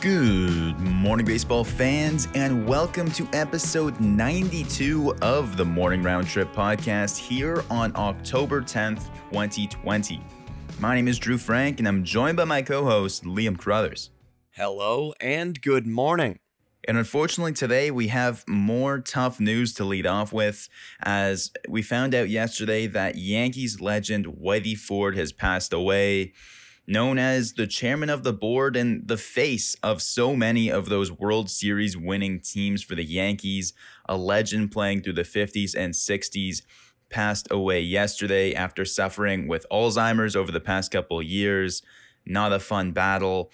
Good morning, baseball fans, and welcome to episode 92 of the Morning Round Trip podcast here on October 10th, 2020. My name is Drew Frank, and I'm joined by my co host, Liam Crothers. Hello and good morning. And unfortunately, today we have more tough news to lead off with, as we found out yesterday that Yankees legend Whitey Ford has passed away known as the chairman of the board and the face of so many of those World Series winning teams for the Yankees, a legend playing through the 50s and 60s, passed away yesterday after suffering with Alzheimer's over the past couple years. Not a fun battle,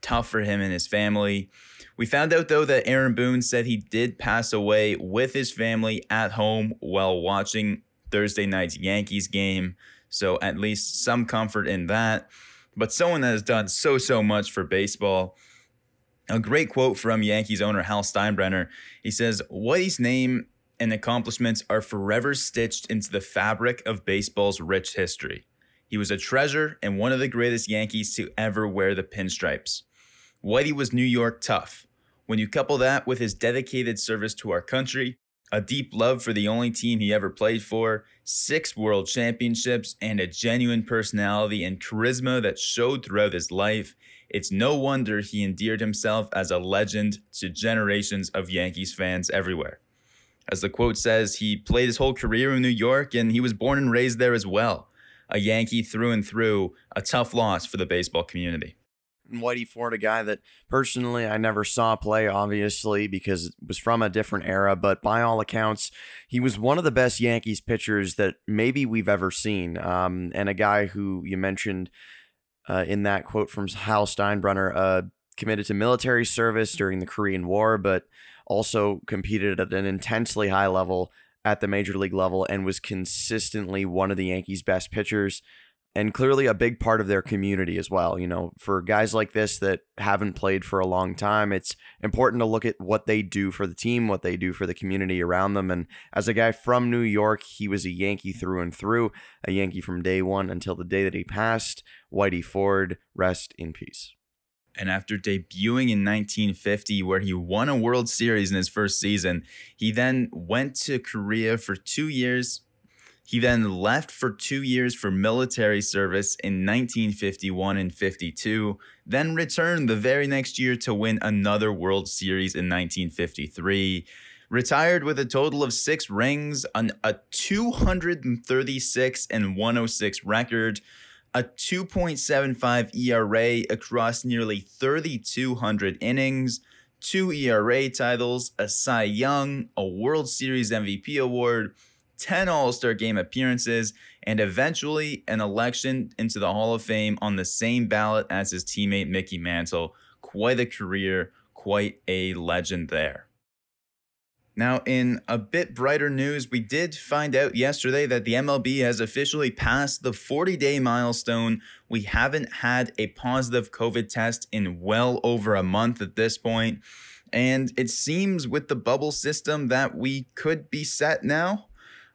tough for him and his family. We found out though that Aaron Boone said he did pass away with his family at home while watching Thursday night's Yankees game. So at least some comfort in that but someone that has done so, so much for baseball. A great quote from Yankees owner Hal Steinbrenner. He says, Whitey's name and accomplishments are forever stitched into the fabric of baseball's rich history. He was a treasure and one of the greatest Yankees to ever wear the pinstripes. Whitey was New York tough. When you couple that with his dedicated service to our country, a deep love for the only team he ever played for, six world championships, and a genuine personality and charisma that showed throughout his life, it's no wonder he endeared himself as a legend to generations of Yankees fans everywhere. As the quote says, he played his whole career in New York and he was born and raised there as well. A Yankee through and through, a tough loss for the baseball community. Whitey Ford, a guy that personally I never saw play, obviously, because it was from a different era. But by all accounts, he was one of the best Yankees pitchers that maybe we've ever seen. Um, and a guy who you mentioned uh, in that quote from Hal Steinbrenner, uh, committed to military service during the Korean War, but also competed at an intensely high level at the major league level and was consistently one of the Yankees' best pitchers and clearly a big part of their community as well. You know, for guys like this that haven't played for a long time, it's important to look at what they do for the team, what they do for the community around them. And as a guy from New York, he was a Yankee through and through, a Yankee from day one until the day that he passed. Whitey Ford, rest in peace. And after debuting in 1950, where he won a World Series in his first season, he then went to Korea for two years, he then left for two years for military service in 1951 and 52, then returned the very next year to win another World Series in 1953. Retired with a total of six rings, an, a 236 and 106 record, a 2.75 ERA across nearly 3,200 innings, two ERA titles, a Cy Young, a World Series MVP award 10 All Star game appearances, and eventually an election into the Hall of Fame on the same ballot as his teammate Mickey Mantle. Quite a career, quite a legend there. Now, in a bit brighter news, we did find out yesterday that the MLB has officially passed the 40 day milestone. We haven't had a positive COVID test in well over a month at this point. And it seems with the bubble system that we could be set now.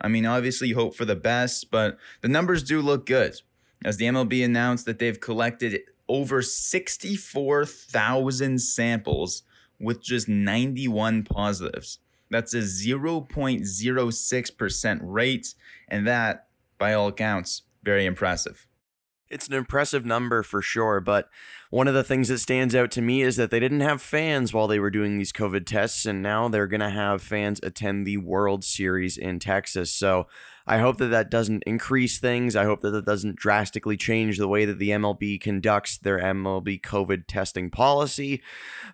I mean, obviously, you hope for the best, but the numbers do look good. As the MLB announced that they've collected over 64,000 samples with just 91 positives. That's a 0.06% rate, and that, by all accounts, very impressive. It's an impressive number for sure, but one of the things that stands out to me is that they didn't have fans while they were doing these COVID tests, and now they're going to have fans attend the World Series in Texas. So I hope that that doesn't increase things. I hope that that doesn't drastically change the way that the MLB conducts their MLB COVID testing policy,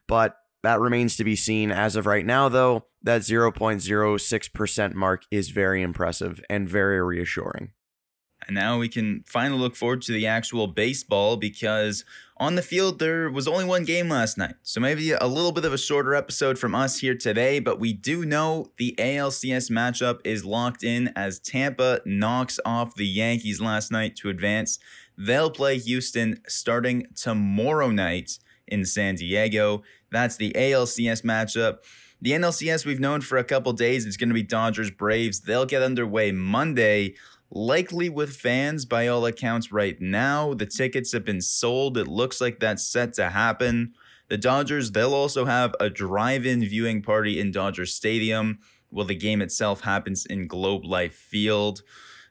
but that remains to be seen. As of right now, though, that 0.06% mark is very impressive and very reassuring. And now we can finally look forward to the actual baseball because on the field there was only one game last night. So maybe a little bit of a shorter episode from us here today, but we do know the ALCS matchup is locked in as Tampa knocks off the Yankees last night to advance. They'll play Houston starting tomorrow night in San Diego. That's the ALCS matchup. The NLCS we've known for a couple days. It's going to be Dodgers Braves. They'll get underway Monday, likely with fans by all accounts right now. The tickets have been sold. It looks like that's set to happen. The Dodgers, they'll also have a drive in viewing party in Dodger Stadium while the game itself happens in Globe Life Field.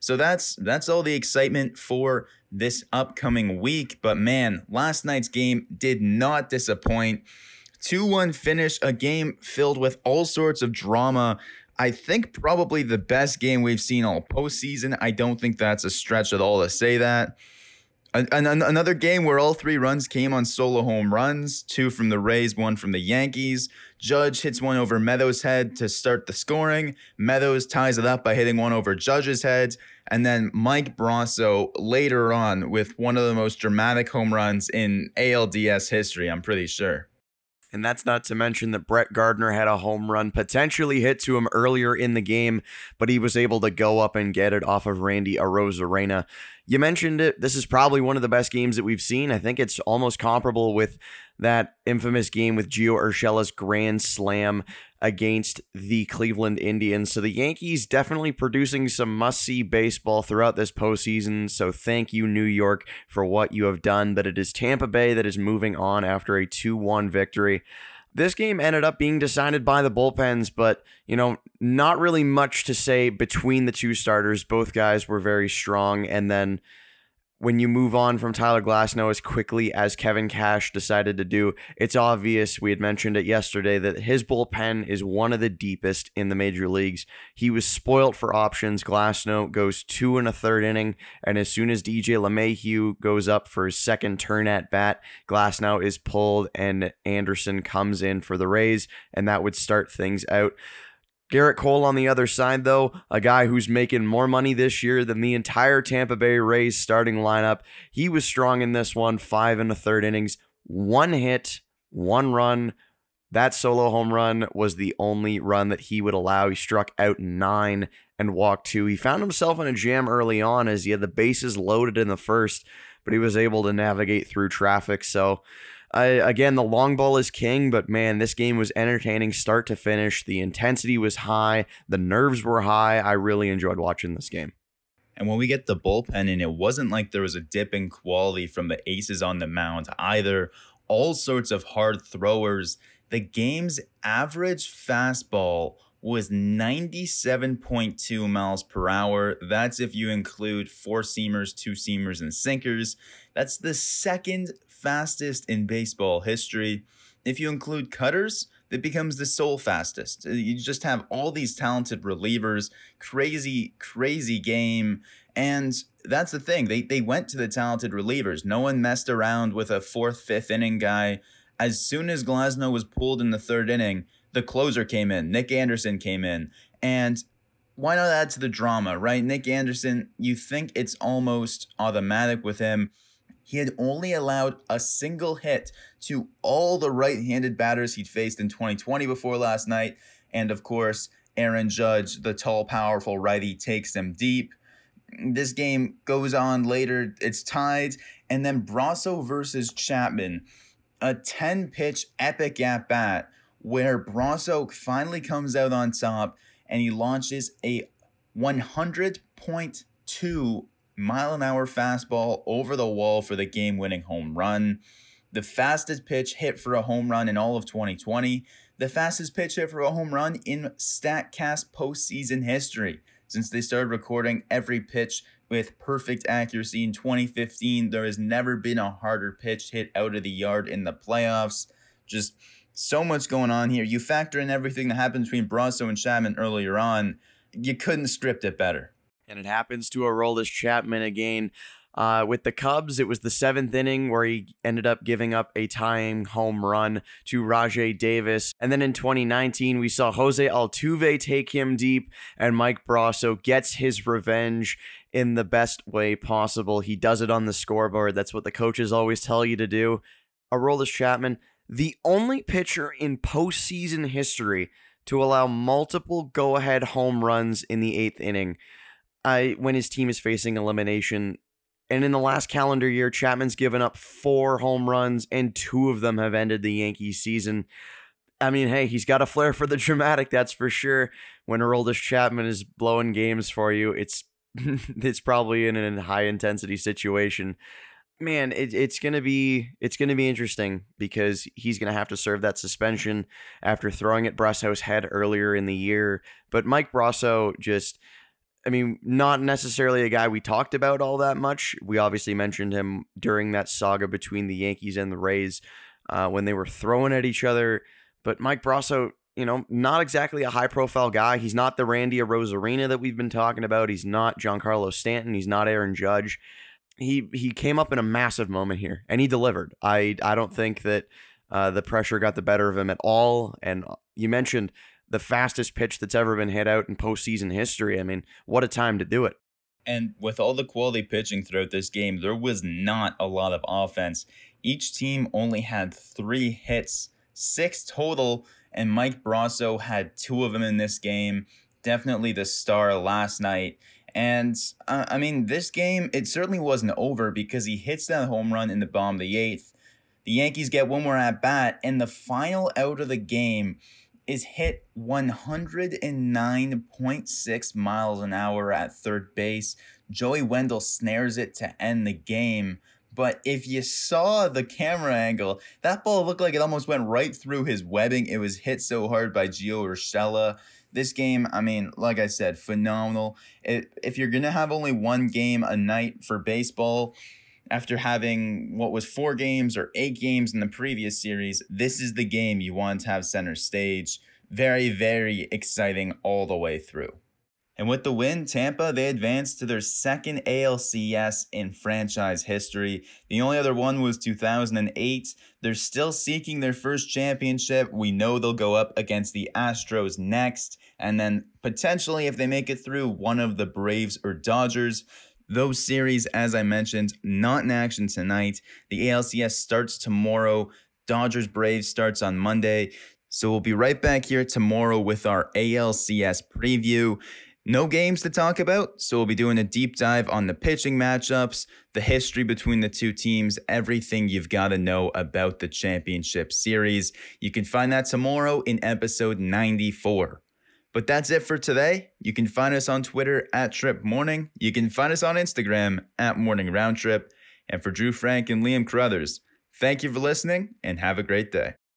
So that's that's all the excitement for this upcoming week. But man, last night's game did not disappoint. 2 1 finish, a game filled with all sorts of drama. I think probably the best game we've seen all postseason. I don't think that's a stretch at all to say that. An, an, another game where all three runs came on solo home runs two from the Rays, one from the Yankees. Judge hits one over Meadows' head to start the scoring. Meadows ties it up by hitting one over Judge's head. And then Mike Brosseau later on with one of the most dramatic home runs in ALDS history, I'm pretty sure. And that's not to mention that Brett Gardner had a home run potentially hit to him earlier in the game, but he was able to go up and get it off of Randy Arozarena. You mentioned it. This is probably one of the best games that we've seen. I think it's almost comparable with that infamous game with Gio Urshela's grand slam against the Cleveland Indians. So the Yankees definitely producing some must see baseball throughout this postseason. So thank you, New York, for what you have done. But it is Tampa Bay that is moving on after a 2 1 victory. This game ended up being decided by the bullpens, but, you know, not really much to say between the two starters. Both guys were very strong. And then when you move on from Tyler Glasnow as quickly as Kevin Cash decided to do, it's obvious. We had mentioned it yesterday that his bullpen is one of the deepest in the major leagues. He was spoilt for options. Glasnow goes two and a third inning, and as soon as DJ LeMahieu goes up for his second turn at bat, Glasnow is pulled, and Anderson comes in for the Rays, and that would start things out. Gerrit Cole on the other side, though, a guy who's making more money this year than the entire Tampa Bay Rays starting lineup. He was strong in this one, five and a third innings, one hit, one run. That solo home run was the only run that he would allow. He struck out nine and walked two. He found himself in a jam early on as he had the bases loaded in the first, but he was able to navigate through traffic. So, I, again, the long ball is king, but man, this game was entertaining start to finish. The intensity was high, the nerves were high. I really enjoyed watching this game. And when we get the bullpen in, it wasn't like there was a dip in quality from the aces on the mound either. All sorts of hard throwers. The game's average fastball was 97.2 miles per hour. That's if you include four seamers, two seamers, and sinkers. That's the second fastest in baseball history. If you include cutters, it becomes the sole fastest. Uh, you just have all these talented relievers, crazy, crazy game. And that's the thing. They, they went to the talented relievers. No one messed around with a fourth, fifth inning guy. As soon as Glasnow was pulled in the third inning, the closer came in. Nick Anderson came in. And why not add to the drama, right? Nick Anderson, you think it's almost automatic with him he had only allowed a single hit to all the right handed batters he'd faced in 2020 before last night. And of course, Aaron Judge, the tall, powerful righty, takes them deep. This game goes on later. It's tied. And then Brosseau versus Chapman, a 10 pitch epic at bat where Brosseau finally comes out on top and he launches a 100.2 mile an hour fastball over the wall for the game winning home run. The fastest pitch hit for a home run in all of 2020. The fastest pitch hit for a home run in StatCast postseason history. Since they started recording every pitch with perfect accuracy in 2015, there has never been a harder pitch hit out of the yard in the playoffs. Just so much going on here. You factor in everything that happened between Brosseau and Chapman earlier on. You couldn't script it better and it happens to Aroldis Chapman again. Uh, with the Cubs, it was the seventh inning where he ended up giving up a tying home run to Rajai Davis. And then in 2019, we saw Jose Altuve take him deep, and Mike Brosseau gets his revenge in the best way possible. He does it on the scoreboard. That's what the coaches always tell you to do. Aroldis Chapman, the only pitcher in postseason history to allow multiple go ahead home runs in the eighth inning. When his team is facing elimination. And in the last calendar year, Chapman's given up four home runs, and two of them have ended the Yankees season. I mean, hey, he's got a flair for the dramatic, that's for sure. When Aroldis Chapman is blowing games for you, it's it's probably in a high intensity situation. Man, it, it's gonna be it's gonna be interesting because he's gonna have to serve that suspension after throwing at Brosseau's head earlier in the year. But Mike Brosseau just I mean, not necessarily a guy we talked about all that much. We obviously mentioned him during that saga between the Yankees and the Rays uh, when they were throwing at each other. But Mike Brosseau, you know, not exactly a high profile guy. He's not the Randy Arozarena that we've been talking about. He's not Giancarlo Stanton. He's not Aaron Judge. He he came up in a massive moment here, and he delivered. I I don't think that uh, the pressure got the better of him at all. And you mentioned the fastest pitch that's ever been hit out in postseason history. I mean, what a time to do it. And with all the quality pitching throughout this game, there was not a lot of offense. Each team only had three hits, six total, and Mike Brosseau had two of them in this game. Definitely the star last night. And uh, I mean, this game, it certainly wasn't over because he hits that home run in the bottom of the eighth. The Yankees get one more at bat, and the final out of the game is hit 109.6 miles an hour at third base. Joey Wendle snares it to end the game. But if you saw the camera angle, that ball looked like it almost went right through his webbing. It was hit so hard by Gio Urshela. This game, I mean, like I said, phenomenal. If you're going to have only one game a night for baseball, after having what was four games or eight games in the previous series, this is the game you want to have center stage. Very, very exciting all the way through. And with the win, Tampa, they advanced to their second ALCS in franchise history. The only other one was 2008. They're still seeking their first championship. We know they'll go up against the Astros next. And then potentially, if they make it through, one of the Braves or Dodgers. Those series, as I mentioned, not in action tonight. The ALCS starts tomorrow. Dodgers Braves starts on Monday. So we'll be right back here tomorrow with our ALCS preview. No games to talk about, so we'll be doing a deep dive on the pitching matchups, the history between the two teams, everything you've got to know about the championship series. You can find that tomorrow in episode 94. But that's it for today. You can find us on Twitter at Trip Morning. You can find us on Instagram at Morning Round Trip. And for Drew Frank and Liam Carruthers, thank you for listening and have a great day.